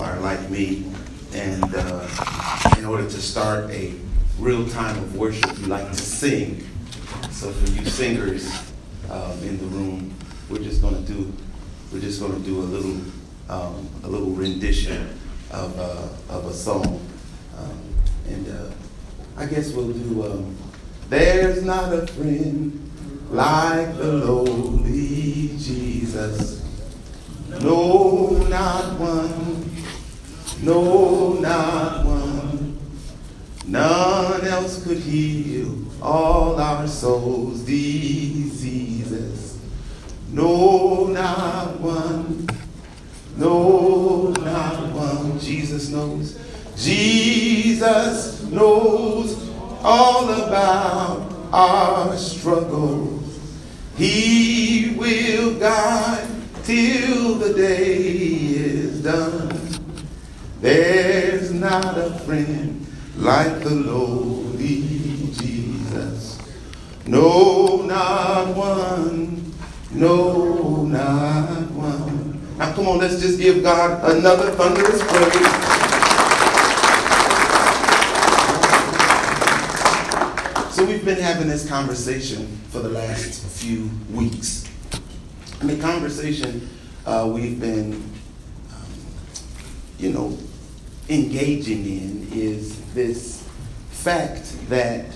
are like me, and uh, in order to start a real time of worship, we like to sing. So for you singers um, in the room, we're just going to do we're just going to do a little um, a little rendition of uh, of a song, um, and uh, I guess we'll do. Um, There's not a friend like the lowly Jesus. No, not one. No, not one. None else could heal all our souls' diseases. No, not one. No, not one. Jesus knows. Jesus knows all about our struggles. He will guide till the day is done. There's not a friend like the lowly Jesus. No, not one. No, not one. Now, come on, let's just give God another thunderous praise. So we've been having this conversation for the last few weeks. And the conversation uh, we've been, um, you know, engaging in is this fact that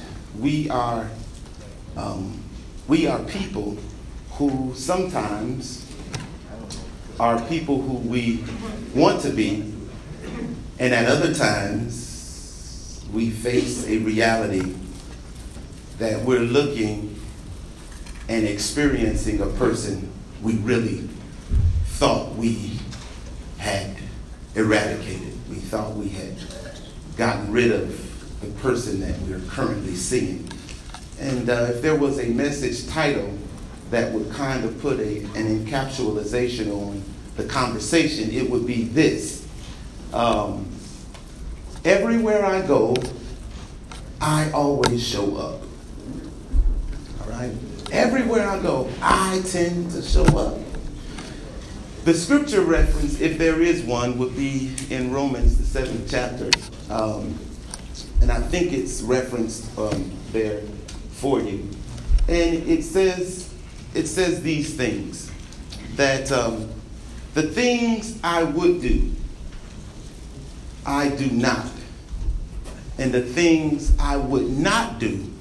we are um, we are people who sometimes are people who we want to be, and at other times we face a reality that we're looking and experiencing a person we really thought we had eradicated. We thought we had gotten rid of the person that we're currently seeing. And uh, if there was a message title that would kind of put a, an encapsulation on the conversation, it would be this. Um, everywhere I go, I always show up. All right? Everywhere I go, I tend to show up. The scripture reference, if there is one, would be in Romans, the seventh chapter. Um, and I think it's referenced um, there for you. And it says, it says these things that um, the things I would do, I do not. And the things I would not do,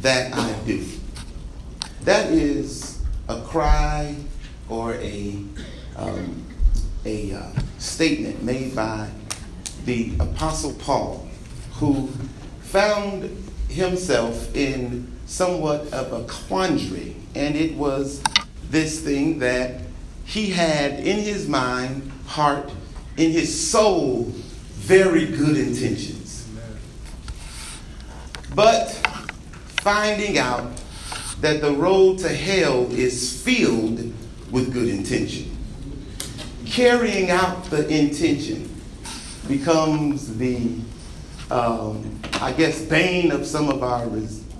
that I do. That is a cry or a, um, a uh, statement made by the Apostle Paul, who found himself in somewhat of a quandary. And it was this thing that he had in his mind, heart, in his soul, very good intentions. But finding out that the road to hell is filled with good intention. Carrying out the intention becomes the, um, I guess, bane of some of our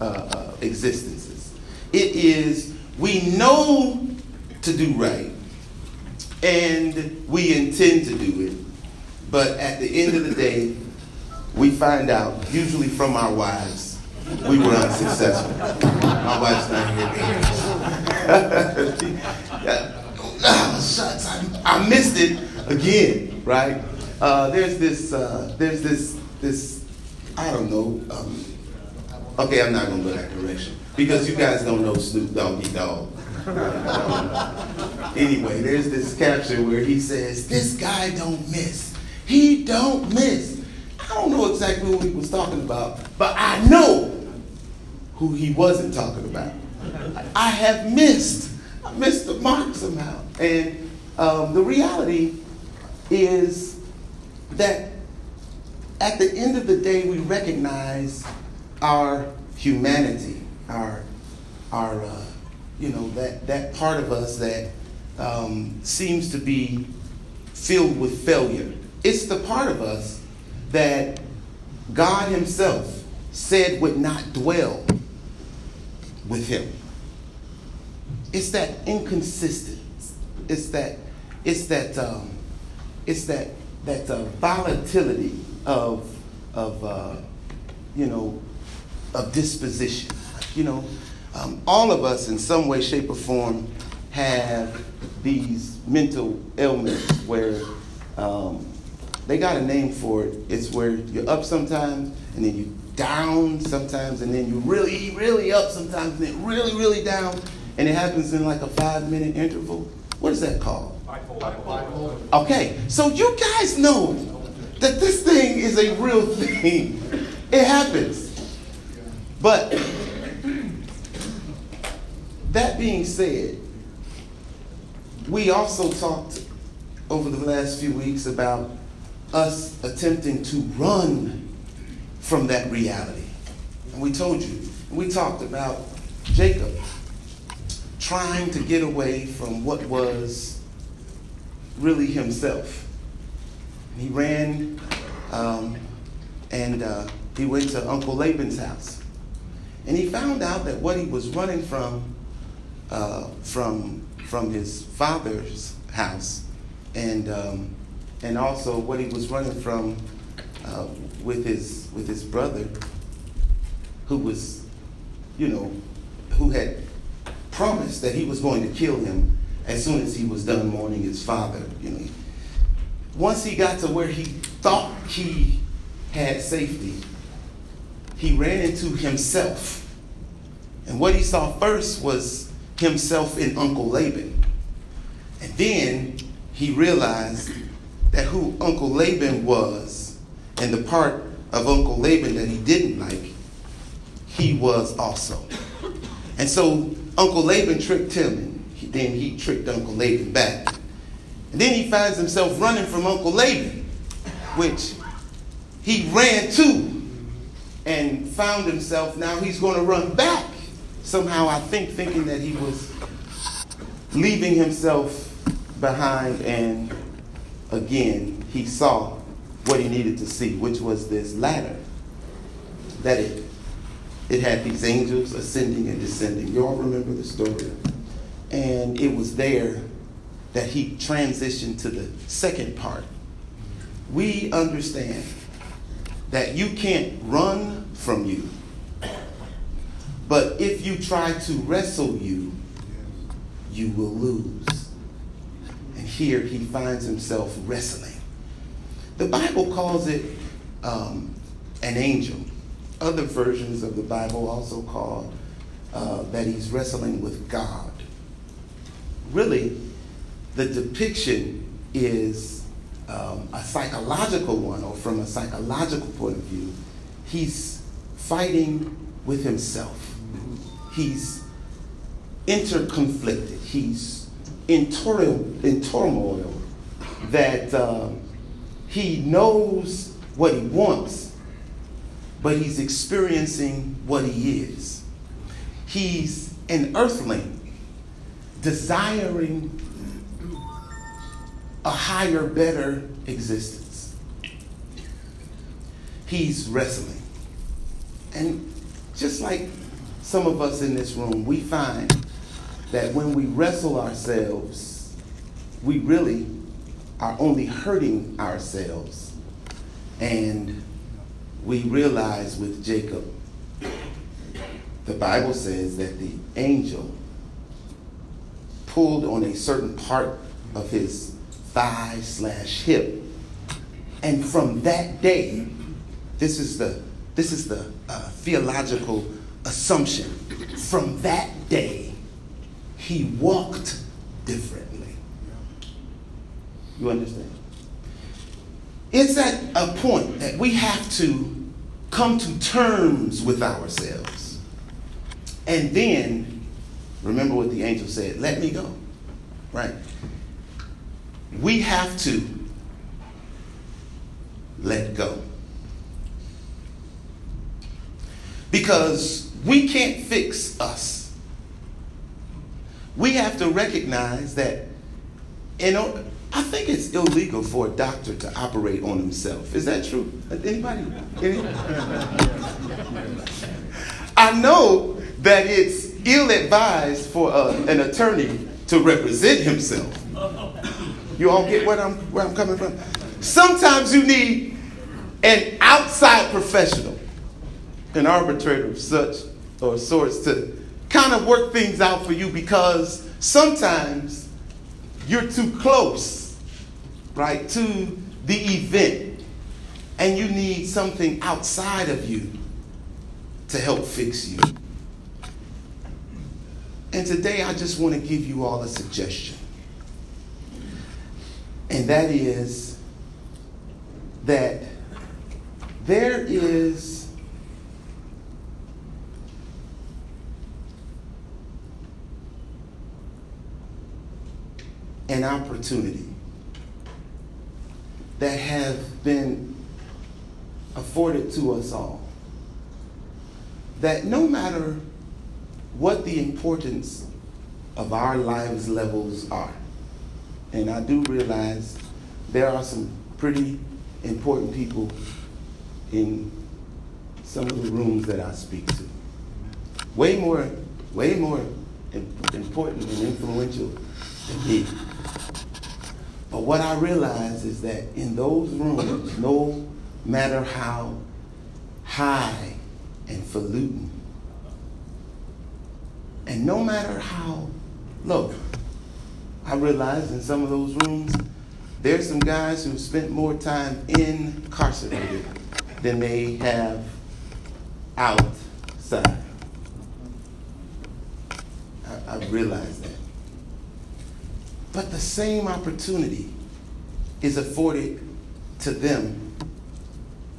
uh, uh, existences. It is, we know to do right, and we intend to do it, but at the end of the day, we find out, usually from our wives, we were unsuccessful. My wife's not here. I, missed it again, right? Uh, there's this, uh, there's this, this, I don't know. Um, okay, I'm not gonna go that direction because you guys don't know Snoop Doggy Dogg. Anyway, there's this caption where he says, "This guy don't miss. He don't miss." I don't know exactly what he was talking about, but I know who he wasn't talking about. I have missed. I missed the mark somehow. And um, the reality is that at the end of the day, we recognize our humanity, our, our uh, you know, that, that part of us that um, seems to be filled with failure. It's the part of us that God Himself said would not dwell with him. It's that inconsistent. It's that. It's that. Um, it's that that uh, volatility of of uh, you know of disposition. You know, um, all of us in some way, shape, or form have these mental ailments where um, they got a name for it. It's where you're up sometimes and then you down sometimes and then you really, really up sometimes and then really, really down. And it happens in like a five minute interval. What is that called? Okay, so you guys know that this thing is a real thing. It happens. But that being said, we also talked over the last few weeks about us attempting to run from that reality. And we told you, we talked about Jacob trying to get away from what was really himself. He ran um, and uh, he went to Uncle Laban's house. And he found out that what he was running from, uh, from, from his father's house, and, um, and also what he was running from uh, with, his, with his brother, who was, you know, who had promised that he was going to kill him as soon as he was done mourning his father. You know, once he got to where he thought he had safety, he ran into himself. And what he saw first was himself in Uncle Laban. And then he realized that who Uncle Laban was and the part of Uncle Laban that he didn't like, he was also. And so Uncle Laban tricked him, and he, then he tricked Uncle Laban back. And then he finds himself running from Uncle Laban, which he ran to and found himself now he's going to run back. Somehow, I think, thinking that he was leaving himself behind, and again, he saw what he needed to see, which was this ladder that it it had these angels ascending and descending. You all remember the story. And it was there that he transitioned to the second part. We understand that you can't run from you, but if you try to wrestle you, you will lose. And here he finds himself wrestling. The Bible calls it um, an angel. Other versions of the Bible also call uh, that he's wrestling with God. Really, the depiction is um, a psychological one, or from a psychological point of view, he's fighting with himself. He's interconflicted. He's in turmoil, in turmoil that um, he knows what he wants, but he's experiencing what he is. He's an earthling desiring a higher, better existence. He's wrestling. And just like some of us in this room, we find that when we wrestle ourselves, we really are only hurting ourselves. And we realize with Jacob, the Bible says that the angel pulled on a certain part of his thigh slash hip. And from that day, this is the, this is the uh, theological assumption. From that day, he walked differently. You understand? It's at a point that we have to come to terms with ourselves. And then, remember what the angel said let me go. Right? we have to let go. Because we can't fix us. We have to recognize that, in know, I think it's illegal for a doctor to operate on himself. Is that true? Anybody? Any? I know that it's ill advised for uh, an attorney to represent himself. You all get where I'm, where I'm coming from? Sometimes you need an outside professional, an arbitrator of such or sorts to kind of work things out for you because sometimes you're too close, right, to the event and you need something outside of you to help fix you. And today I just want to give you all a suggestion. And that is that there is an opportunity that have been afforded to us all. That no matter what the importance of our lives levels are, and I do realize there are some pretty important people in some of the rooms that I speak to. Way more, way more important and influential than me. But what I realize is that in those rooms, no matter how high and falutin, and no matter how low, I realize in some of those rooms, there's some guys who spent more time incarcerated than they have outside. I, I realize that. But the same opportunity is afforded to them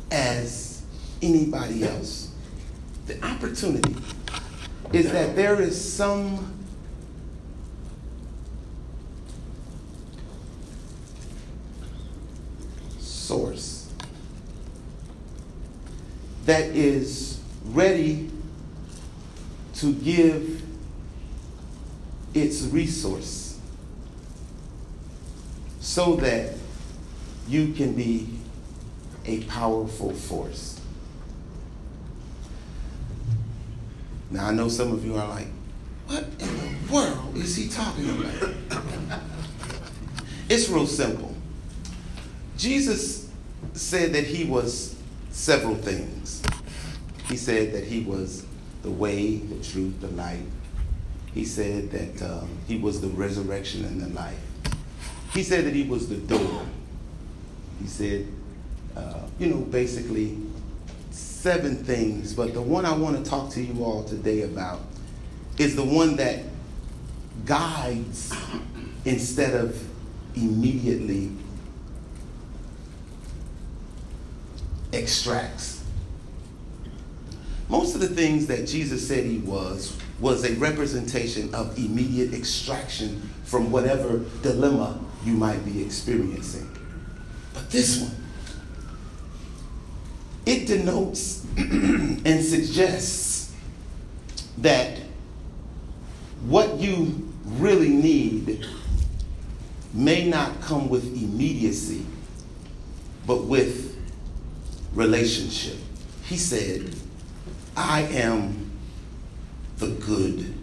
as anybody else. The opportunity is that there is some source that is ready to give its resource so that you can be a powerful force. Now, I know some of you are like, what in the world is he talking about? it's real simple. Jesus said that he was several things. He said that he was the way, the truth, the light. He said that um, he was the resurrection and the life. He said that he was the door. He said, uh, you know, basically seven things, but the one I want to talk to you all today about is the one that guides instead of immediately extracts. Most of the things that Jesus said he was was a representation of immediate extraction from whatever dilemma you might be experiencing. But this one, it denotes and suggests that what you really need may not come with immediacy, but with relationship. He said, I am the good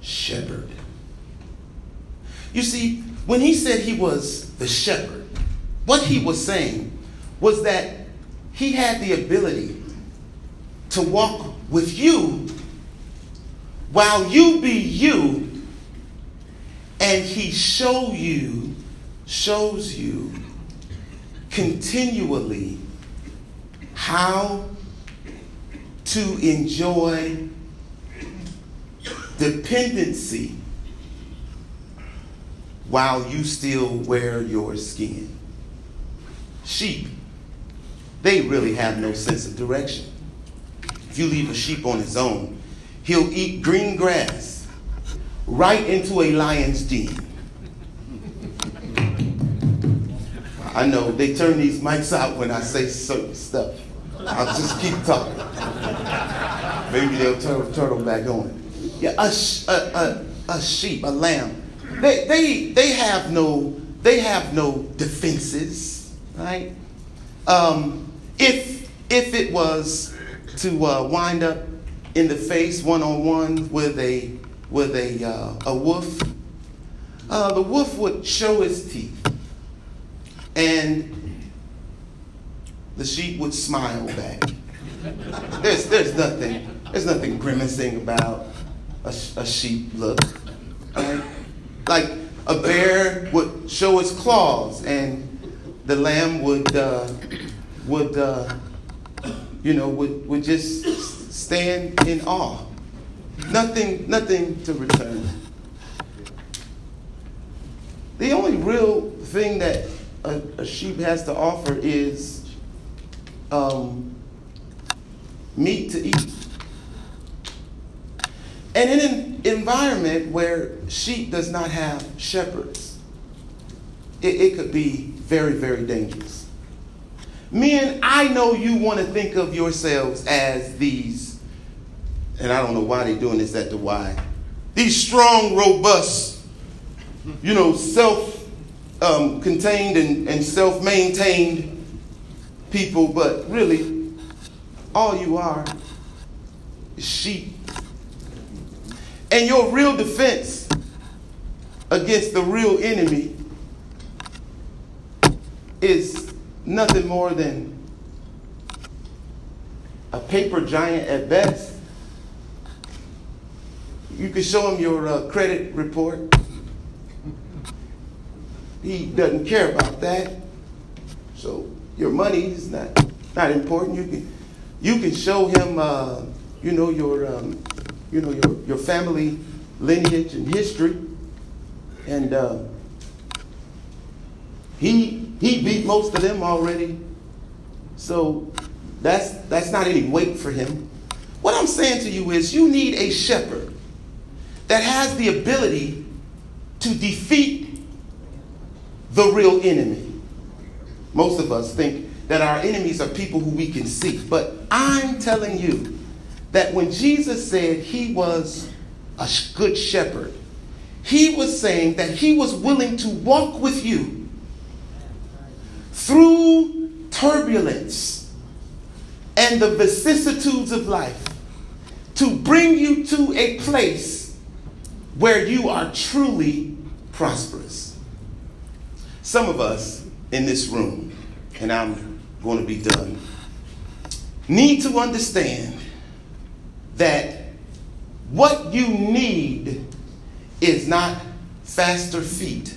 shepherd. You see, when he said he was the shepherd, what he was saying was that he had the ability to walk with you while you be you and he show you shows you continually how to enjoy dependency while you still wear your skin. Sheep, they really have no sense of direction. If you leave a sheep on his own, he'll eat green grass right into a lion's den. I know they turn these mics out when I say certain stuff. I'll just keep talking. Maybe they'll turn, them back on. Yeah, a, a, a, a sheep, a lamb, they, they, they have no they have no defenses, right? Um, if if it was to uh, wind up in the face one on one with a with a uh, a wolf, uh, the wolf would show his teeth and the sheep would smile back. There's, there's nothing, there's nothing grimacing about a, a sheep look. Right? Like a bear would show its claws, and the lamb would uh, would uh, you know would would just stand in awe. Nothing, nothing to return. The only real thing that a, a sheep has to offer is um, meat to eat. And in an environment where sheep does not have shepherds, it, it could be very, very dangerous. Men, I know you want to think of yourselves as these, and I don't know why they're doing this at the Y, these strong, robust, you know, self um, contained and, and self maintained people, but really, all you are is sheep. And your real defense against the real enemy is nothing more than a paper giant at best. You can show him your uh, credit report. He doesn't care about that. So your money is not not important. You can you can show him, uh, you know, your um, you know your your family lineage and history, and uh, he he beat most of them already. So that's that's not any weight for him. What I'm saying to you is you need a shepherd that has the ability to defeat the real enemy. Most of us think that our enemies are people who we can see. But I'm telling you that when Jesus said he was a good shepherd, he was saying that he was willing to walk with you through turbulence and the vicissitudes of life to bring you to a place where you are truly prosperous. Some of us in this room, and I'm going to be done, need to understand that what you need is not faster feet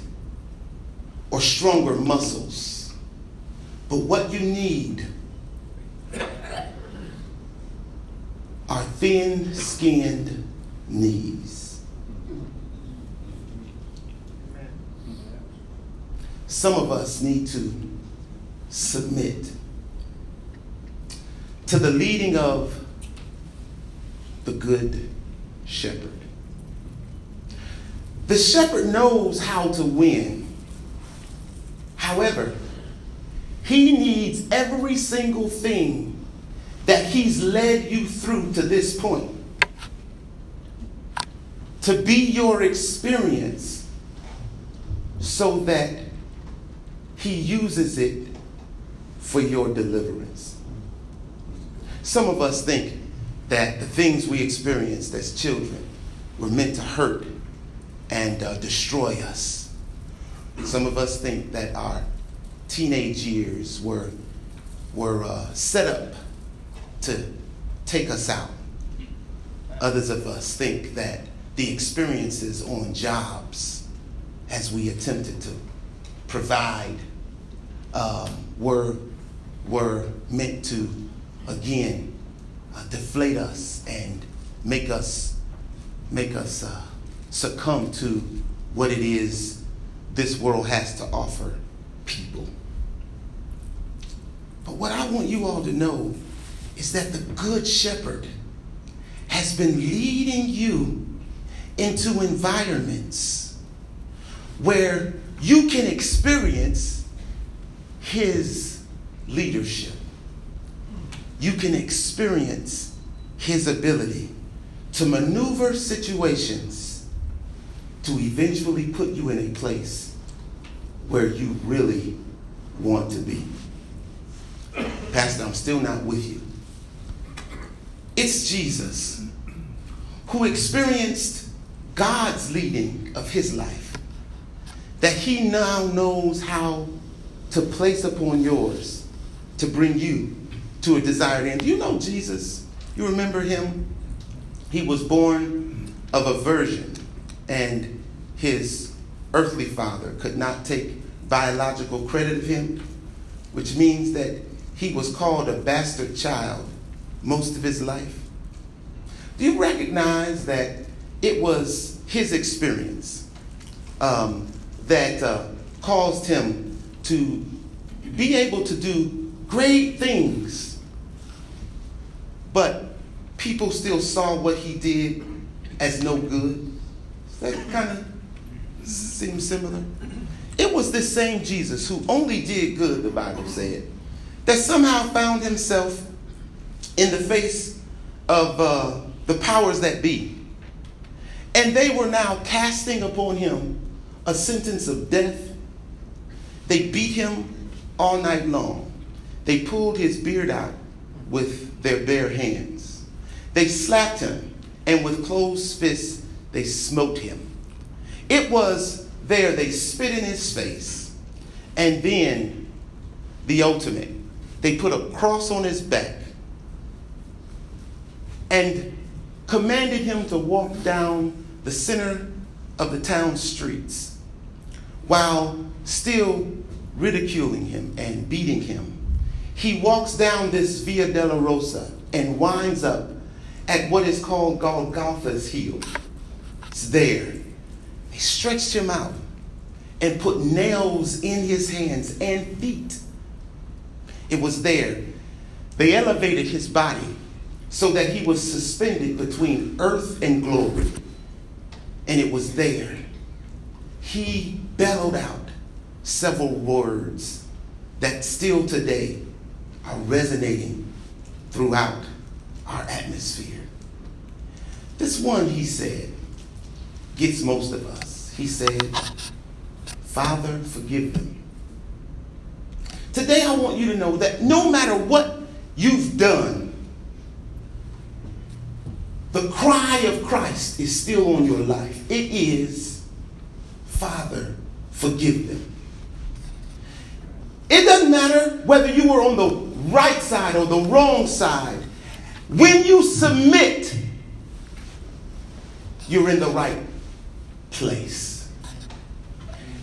or stronger muscles, but what you need are thin skinned knees. Some of us need to submit to the leading of the good shepherd. The shepherd knows how to win. However, he needs every single thing that he's led you through to this point to be your experience so that he uses it for your deliverance. Some of us think that the things we experienced as children were meant to hurt and uh, destroy us. Some of us think that our teenage years were, were uh, set up to take us out. Others of us think that the experiences on jobs as we attempted to provide um, were, were meant to, again, uh, deflate us and make us, make us uh, succumb to what it is this world has to offer people. But what I want you all to know is that the Good Shepherd has been leading you into environments where you can experience his leadership. You can experience his ability to maneuver situations to eventually put you in a place where you really want to be. Pastor, I'm still not with you. It's Jesus who experienced God's leading of his life that he now knows how to place upon yours to bring you to a desired end. Do you know Jesus? You remember him? He was born of a virgin, and his earthly father could not take biological credit of him, which means that he was called a bastard child most of his life. Do you recognize that it was his experience um, that uh, caused him to be able to do great things, but people still saw what he did as no good? That kind of seem similar? It was this same Jesus who only did good, the Bible said, that somehow found himself in the face of uh, the powers that be. And they were now casting upon him a sentence of death. They beat him all night long. They pulled his beard out with their bare hands. They slapped him, and with closed fists, they smote him. It was there they spit in his face, and then the ultimate. They put a cross on his back and commanded him to walk down the center of the town streets while still ridiculing him and beating him. He walks down this Via Dolorosa and winds up at what is called Golgotha's heel. It's there. They stretched him out and put nails in his hands and feet. It was there. They elevated his body so that he was suspended between earth and glory. And it was there. He bellowed out several words that still today are resonating throughout our atmosphere. This one, he said, gets most of us. He said, Father, forgive them. Today, I want you to know that no matter what you've done, the cry of Christ is still on your life. It is, Father, forgive them. It doesn't matter whether you were on the right side or the wrong side. When you submit, you're in the right place.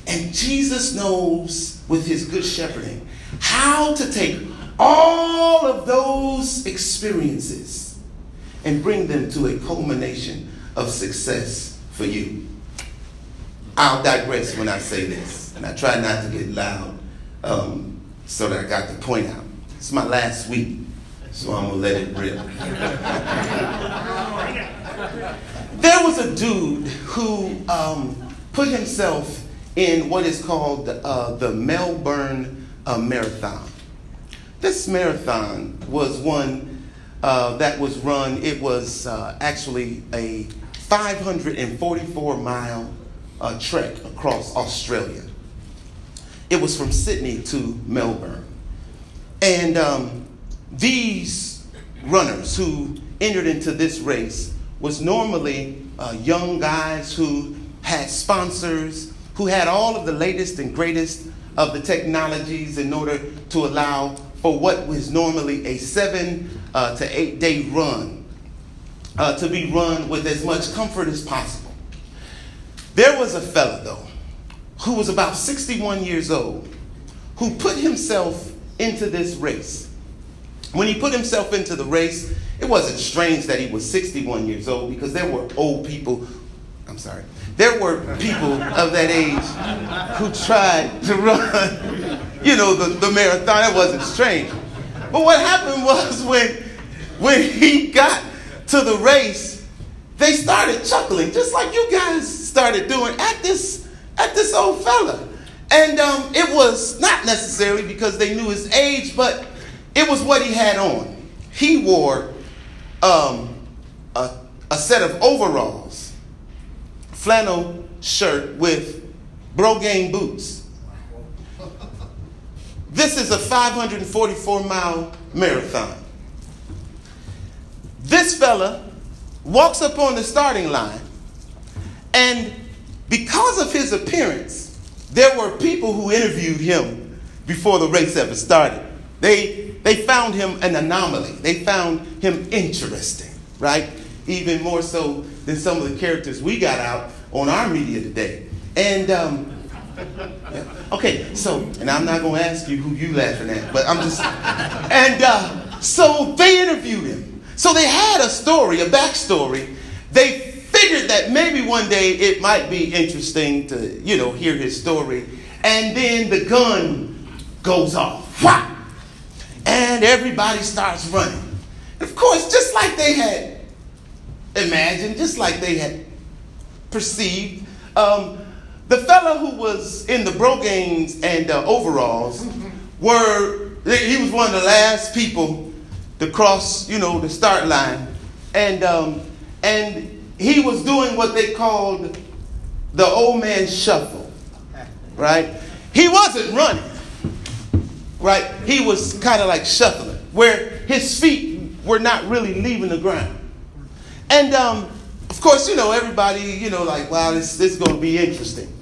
And Jesus knows with his good shepherding how to take all of those experiences and bring them to a culmination of success for you. I'll digress when I say this, and I try not to get loud um, so that I got the point out. It's my last week, so I'm gonna let it rip. there was a dude who um, put himself in what is called uh, the Melbourne uh, Marathon. This marathon was one uh, that was run, it was uh, actually a 544 mile uh, trek across Australia. It was from Sydney to Melbourne. And um, these runners who entered into this race was normally uh, young guys who had sponsors, who had all of the latest and greatest of the technologies in order to allow for what was normally a seven uh, to eight day run uh, to be run with as much comfort as possible. There was a fella, though, who was about 61 years old, who put himself into this race. When he put himself into the race, it wasn't strange that he was 61 years old because there were old people, I'm sorry, there were people of that age who tried to run you know, the, the marathon. It wasn't strange. But what happened was when, when he got to the race, they started chuckling, just like you guys started doing at this, at this old fella. And um, it was not necessarily because they knew his age, but it was what he had on. He wore um, a, a set of overalls, flannel shirt with Brogan boots. This is a 544 mile marathon. This fella walks up on the starting line, and because of his appearance, there were people who interviewed him before the race ever started. They, they found him an anomaly. They found him interesting, right? Even more so than some of the characters we got out on our media today. And, um, okay, so, and I'm not to ask you who you laughing at, but I'm just, and uh, so they interviewed him. So they had a story, a backstory. They figured that maybe one day it might be interesting to, you know, hear his story. And then the gun goes off. And everybody starts running. Of course, just like they had imagined, just like they had perceived, um, the fellow who was in the brogans and uh, overalls were, he was one of the last people to cross, you know, the start line. And, um, and he was doing what they called the old man shuffle, right? He wasn't running, right? He was kind of like shuffling, where his feet were not really leaving the ground. And um, of course, you know, everybody, you know, like, wow, this, this is going to be interesting.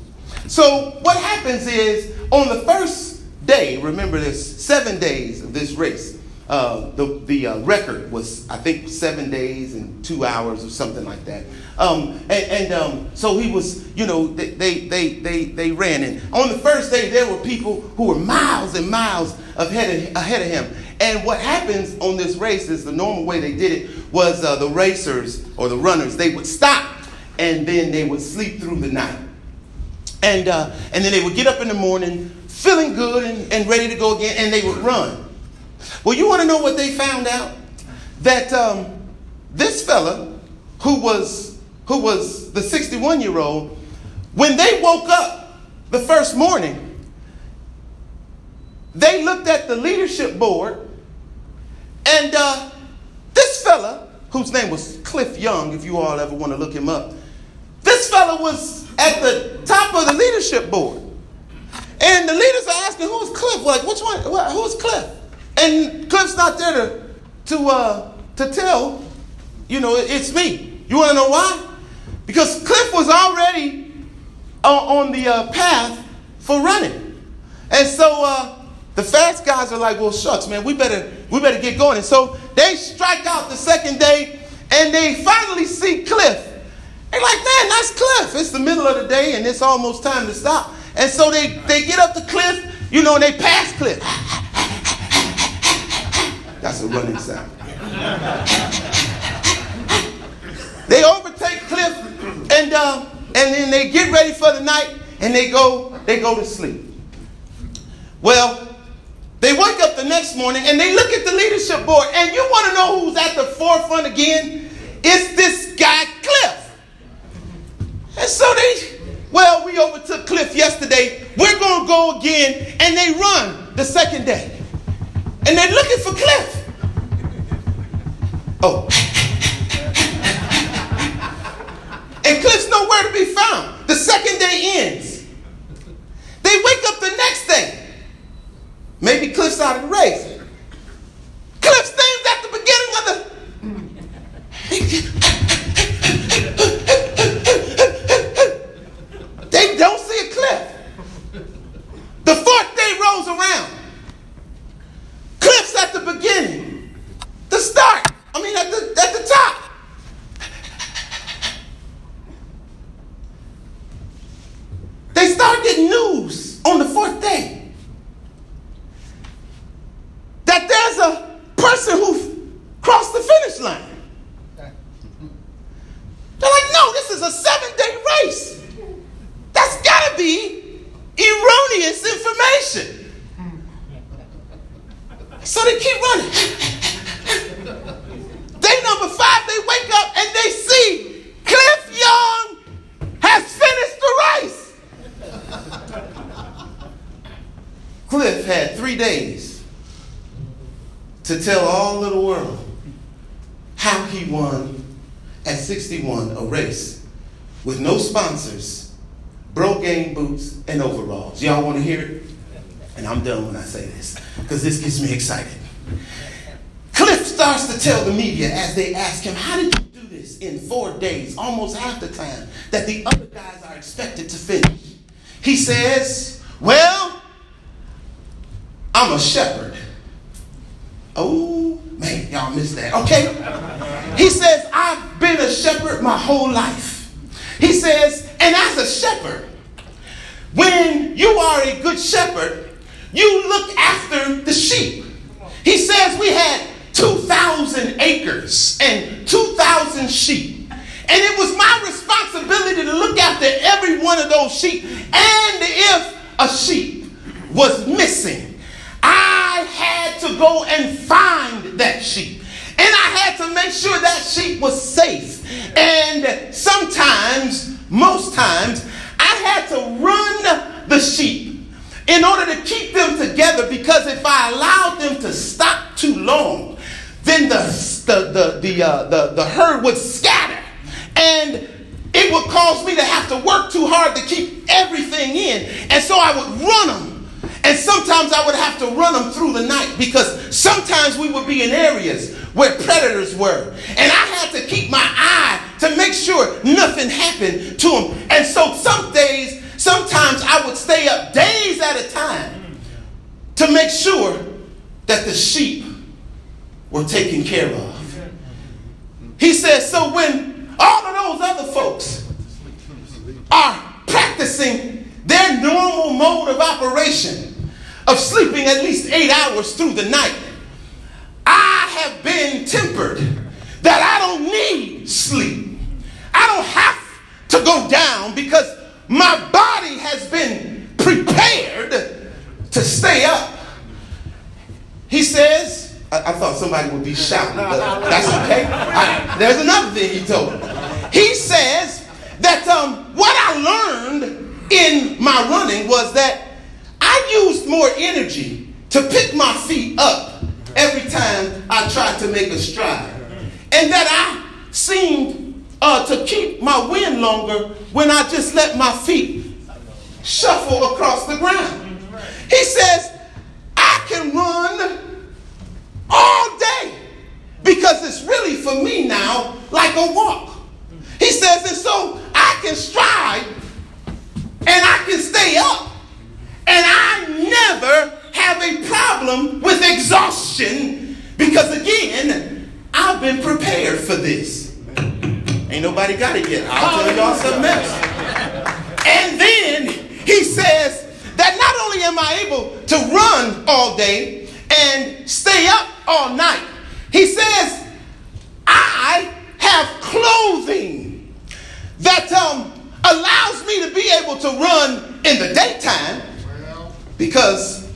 So what happens is on the first day, remember there's seven days of this race. Uh, the the uh, record was, I think, seven days and two hours or something like that. Um, and, and um, so he was, you know, they, they, they, they, they ran. And on the first day, there were people who were miles and miles ahead of, ahead of him. And what happens on this race is the normal way they did it was uh, the racers or the runners, they would stop and then they would sleep through the night. And, uh, and then they would get up in the morning feeling good and, and ready to go again, and they would run. Well, you want to know what they found out? That um, this fella, who was who was the 61 year old, when they woke up the first morning, they looked at the leadership board, and uh, this fella, whose name was Cliff Young, if you all ever want to look him up, this fella was at the top of the leadership board. And the leaders are asking, who's Cliff? Like, which one? Who's Cliff? And Cliff's not there to, to, uh, to tell, you know, it's me. You want to know why? Because Cliff was already on the uh, path for running. And so uh, the fast guys are like, well, shucks, man, we better, we better get going. And so they strike out the second day and they finally see Cliff. They're like, man, that's Cliff. It's the middle of the day and it's almost time to stop. And so they, they get up the cliff, you know, and they pass Cliff. That's a running sound. they overtake Cliff, and uh, and then they get ready for the night, and they go they go to sleep. Well, they wake up the next morning and they look at the leadership board, and you want to know who's at the forefront again? It's this guy Cliff. And so they, well, we overtook Cliff yesterday. We're going to go again, and they run the second day. And they're looking for Cliff. Oh. and Cliff's nowhere to be found. The second day ends. They wake up the next day. Maybe Cliff's out of the race. Cliff's name's at the beginning of the. they don't see a cliff. The fourth day rolls around. Cliff's at the beginning, the start. I mean, at the, at the top. They start getting news on the fourth day that there's a person who crossed the finish line. They're like, no, this is a seven day race. That's got to be erroneous information. So they keep running. Day number five, they wake up and they see Cliff Young has finished the race. Cliff had three days to tell all of the world how he won at 61 a race with no sponsors, Brogans boots, and overalls. Y'all want to hear it? And I'm done when I say this because this gets me excited. Cliff starts to tell the media as they ask him, How did you do this in four days, almost half the time that the other guys are expected to finish? He says, Well, I'm a shepherd. Oh, man, y'all missed that. Okay. He says, I've been a shepherd my whole life. He says, and as a shepherd, when you are a good shepherd, you look after the sheep. He says we had 2,000 acres and 2,000 sheep. And it was my responsibility to look after every one of those sheep. And if a sheep was missing, I had to go and find that sheep. And I had to make sure that sheep was safe. And sometimes, most times, I had to run the sheep in order to keep them together because if I allowed them to stop too long, then the, the, the, the, uh, the, the herd would scatter. And it would cause me to have to work too hard to keep everything in. And so I would run them. And sometimes I would have to run them through the night because sometimes we would be in areas where predators were. And I had to keep my eye to make sure nothing happened to him. And so some days, sometimes I would stay up days at a time to make sure that the sheep were taken care of. He says, so when all of those other folks are practicing their normal mode of operation, of sleeping at least eight hours through the night. I have been tempered that I don't need sleep. I don't have to go down because my body has been prepared to stay up. He says, I, I thought somebody would be shouting, but that's okay. I, there's another thing he told me. He says that um, what I learned in my running was that I used more energy to pick my feet up every time I tried to make a stride. And that I seemed uh, to keep my wind longer when I just let my feet shuffle across the ground. He says, I can run all day because it's really for me now like a walk. He says, and so I can stride and I can stay up and I never have a problem with exhaustion because, again, I've been prepared for this. Ain't nobody got it yet. I'll tell y'all something else. And then he says that not only am I able to run all day and stay up all night, he says, I have clothing that um, allows me to be able to run in the daytime because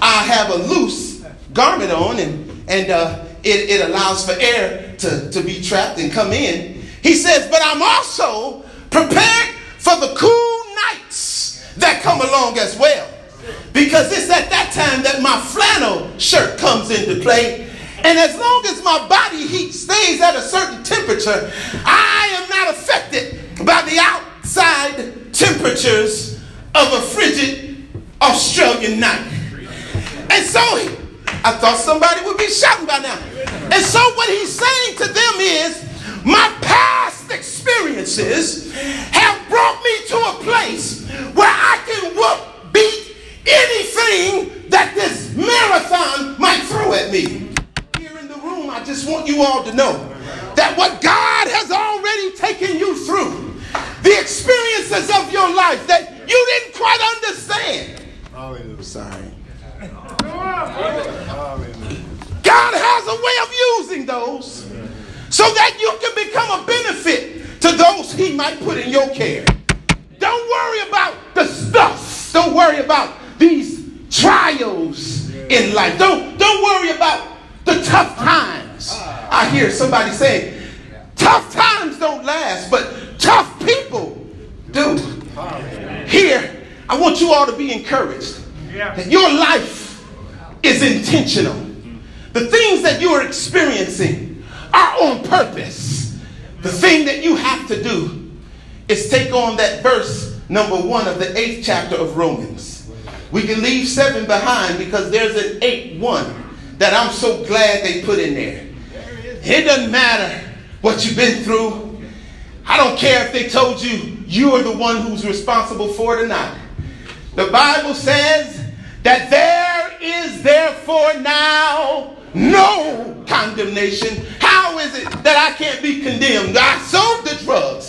I have a loose garment on and, and uh, it, it allows for air to, to be trapped and come in. He says, but I'm also prepared for the cool nights that come along as well. Because it's at that time that my flannel shirt comes into play. And as long as my body heat stays at a certain temperature, I am not affected by the outside temperatures of a frigid Australian night. And so I thought somebody would be shouting by now. And so what he's saying to them is, my past experiences have brought me to a place where I can whoop, beat anything that this marathon might throw at me. Here in the room, I just want you all to know that what God has already taken you through, the experiences of your life that you didn't quite understand, Hallelujah. Sorry. God has a way of using those so that you can become a benefit to those he might put in your care. Don't worry about the stuff. Don't worry about these trials in life. Don't, don't worry about the tough times. I hear somebody saying, tough times don't last, but tough people do. Here, I want you all to be encouraged that your life is intentional. The things that you are experiencing are on purpose. The thing that you have to do is take on that verse number one of the eighth chapter of Romans. We can leave seven behind because there's an eight one that I'm so glad they put in there. It doesn't matter what you've been through. I don't care if they told you you are the one who's responsible for it or not. The Bible says that there is therefore now no condemnation. How is it that I can't be condemned? I sold the drugs.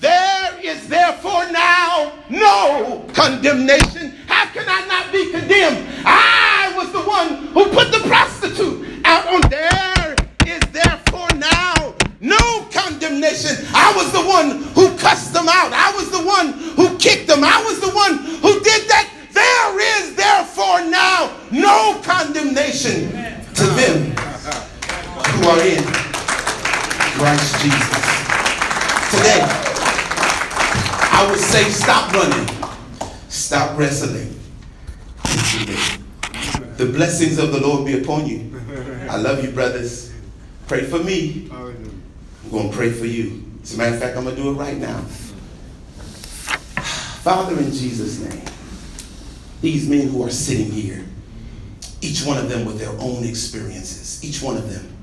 There is therefore now no condemnation. How can I not be condemned? I was the one who put the prostitute out on there. Is therefore now no condemnation. I was the one who cussed them out. I was the one who kicked them. I was the one who did that. There is therefore now no condemnation to them who are in Christ Jesus. Today, I would say stop running, stop wrestling. The blessings of the Lord be upon you. I love you, brothers. Pray for me. I'm going to pray for you. As a matter of fact, I'm going to do it right now. Father, in Jesus' name, these men who are sitting here, each one of them with their own experiences, each one of them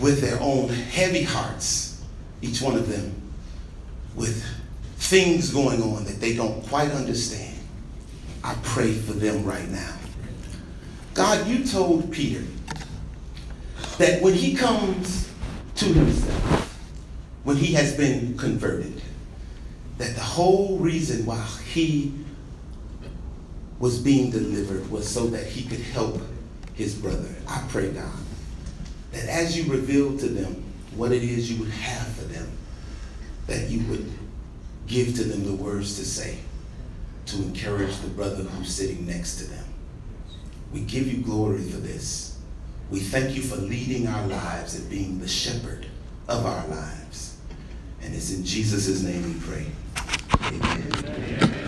with their own heavy hearts, each one of them with things going on that they don't quite understand. I pray for them right now. God, you told Peter that when he comes to himself, when he has been converted, that the whole reason why he was being delivered was so that he could help his brother. I pray, God, that as you reveal to them what it is you would have for them, that you would give to them the words to say to encourage the brother who's sitting next to them. We give you glory for this. We thank you for leading our lives and being the shepherd of our lives. And it's in Jesus' name we pray. Amen. Thank